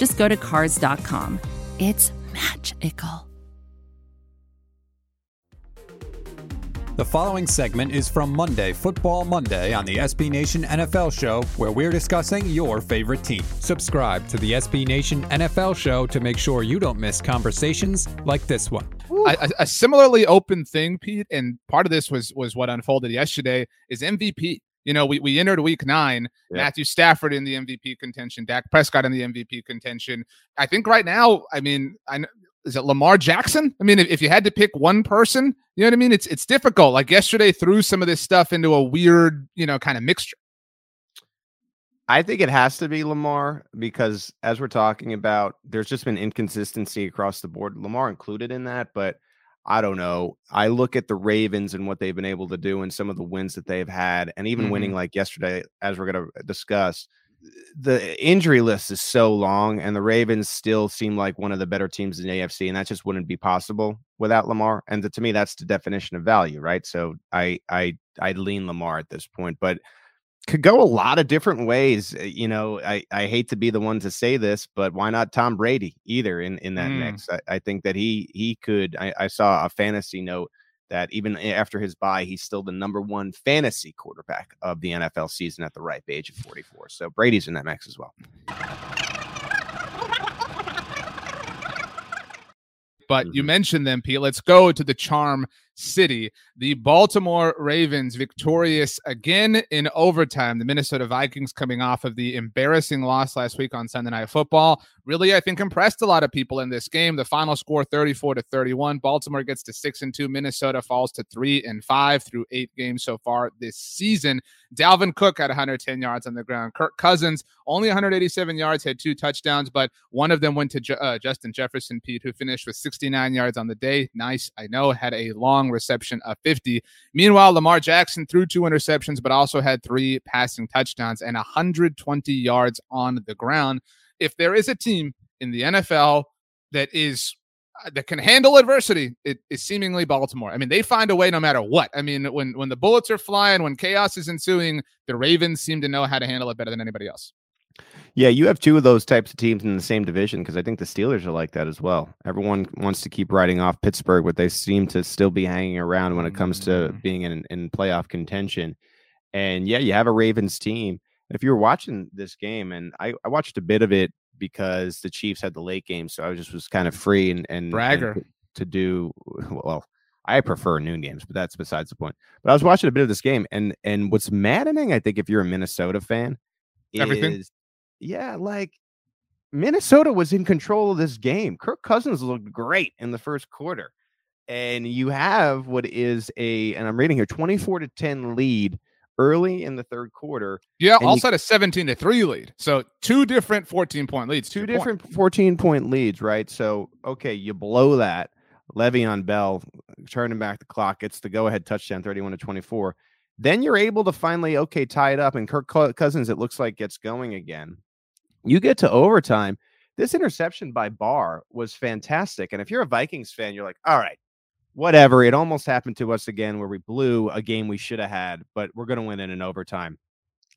just go to Cars.com. It's magical. The following segment is from Monday, Football Monday, on the SB Nation NFL Show, where we're discussing your favorite team. Subscribe to the SB Nation NFL Show to make sure you don't miss conversations like this one. A, a similarly open thing, Pete, and part of this was was what unfolded yesterday is MVP. You know, we, we entered week nine, yeah. Matthew Stafford in the MVP contention, Dak Prescott in the MVP contention. I think right now, I mean, I is it Lamar Jackson? I mean, if, if, you had to pick one person, you know what I mean? It's it's difficult. Like yesterday threw some of this stuff into a weird, you know, kind of mixture. I think it has to be Lamar because as we're talking about, there's just been inconsistency across the board. Lamar included in that, but I don't know. I look at the Ravens and what they've been able to do and some of the wins that they've had, and even mm-hmm. winning like yesterday, as we're going to discuss the injury list is so long, and the Ravens still seem like one of the better teams in the AFC, and that just wouldn't be possible without Lamar. And to me, that's the definition of value, right? So I I I lean Lamar at this point, but could go a lot of different ways. Eh, you know, I I hate to be the one to say this, but why not Tom Brady either in in that mm. mix? I, I think that he he could. I, I saw a fantasy note that even after his bye, he's still the number one fantasy quarterback of the NFL season at the ripe age of 44. So Brady's in that mix as well. But mm-hmm. you mentioned them, Pete. Let's go to the charm City. The Baltimore Ravens victorious again in overtime. The Minnesota Vikings coming off of the embarrassing loss last week on Sunday Night Football. Really, I think impressed a lot of people in this game. The final score 34 to 31. Baltimore gets to 6 and 2. Minnesota falls to 3 and 5 through 8 games so far this season. Dalvin Cook had 110 yards on the ground. Kirk Cousins only 187 yards, had two touchdowns, but one of them went to uh, Justin Jefferson Pete who finished with 69 yards on the day. Nice. I know had a long reception of 50. Meanwhile, Lamar Jackson threw two interceptions, but also had three passing touchdowns and 120 yards on the ground. If there is a team in the NFL that is uh, that can handle adversity, it is seemingly Baltimore. I mean, they find a way no matter what. I mean, when when the bullets are flying, when chaos is ensuing, the Ravens seem to know how to handle it better than anybody else. Yeah, you have two of those types of teams in the same division because I think the Steelers are like that as well. Everyone wants to keep writing off Pittsburgh, but they seem to still be hanging around when it comes to mm-hmm. being in, in playoff contention. And yeah, you have a Ravens team. If you were watching this game, and I, I watched a bit of it because the Chiefs had the late game, so I just was kind of free and and, bragger and to do well. I prefer noon games, but that's besides the point. But I was watching a bit of this game, and and what's maddening, I think, if you're a Minnesota fan, Everything? Yeah, like Minnesota was in control of this game. Kirk Cousins looked great in the first quarter. And you have what is a, and I'm reading here, 24 to 10 lead early in the third quarter. Yeah, also you, a 17 to 3 lead. So two different 14 point leads. Two different point. 14 point leads, right? So, okay, you blow that. Le'Veon Bell turning back the clock, gets the go ahead touchdown 31 to 24. Then you're able to finally, okay, tie it up. And Kirk Cousins, it looks like, gets going again. You get to overtime. This interception by Barr was fantastic. And if you're a Vikings fan, you're like, all right, whatever. It almost happened to us again where we blew a game we should have had, but we're going to win in overtime.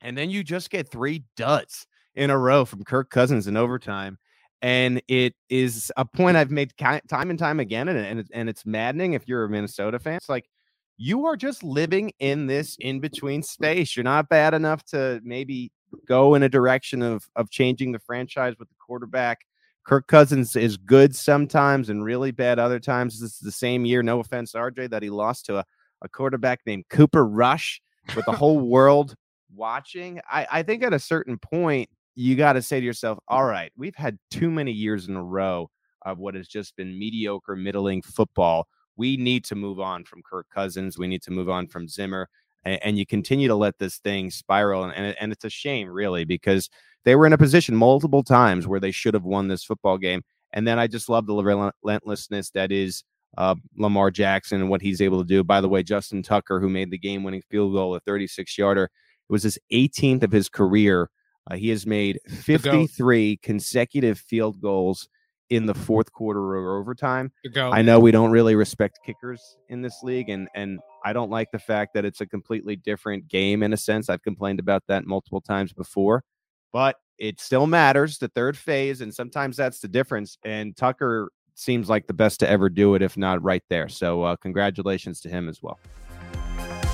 And then you just get three duds in a row from Kirk Cousins in overtime. And it is a point I've made time and time again. And, and, and it's maddening if you're a Minnesota fan. It's like, you are just living in this in between space. You're not bad enough to maybe go in a direction of of changing the franchise with the quarterback. Kirk Cousins is good sometimes and really bad other times. This is the same year, no offense, RJ, that he lost to a, a quarterback named Cooper Rush with the whole world watching. I, I think at a certain point, you got to say to yourself, all right, we've had too many years in a row of what has just been mediocre, middling football. We need to move on from Kirk Cousins. We need to move on from Zimmer and, and you continue to let this thing spiral. And, and, and it's a shame, really, because they were in a position multiple times where they should have won this football game. And then I just love the relentlessness that is uh, Lamar Jackson and what he's able to do. By the way, Justin Tucker, who made the game winning field goal, a 36 yarder, it was his 18th of his career. Uh, he has made 53 consecutive field goals in the fourth quarter or overtime. I know we don't really respect kickers in this league, and and I don't like the fact that it's a completely different game in a sense. I've complained about that multiple times before, but it still matters the third phase, and sometimes that's the difference. And Tucker seems like the best to ever do it, if not right there. So uh, congratulations to him as well.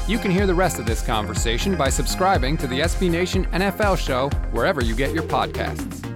You can hear the rest of this conversation by subscribing to the SB Nation NFL show wherever you get your podcasts.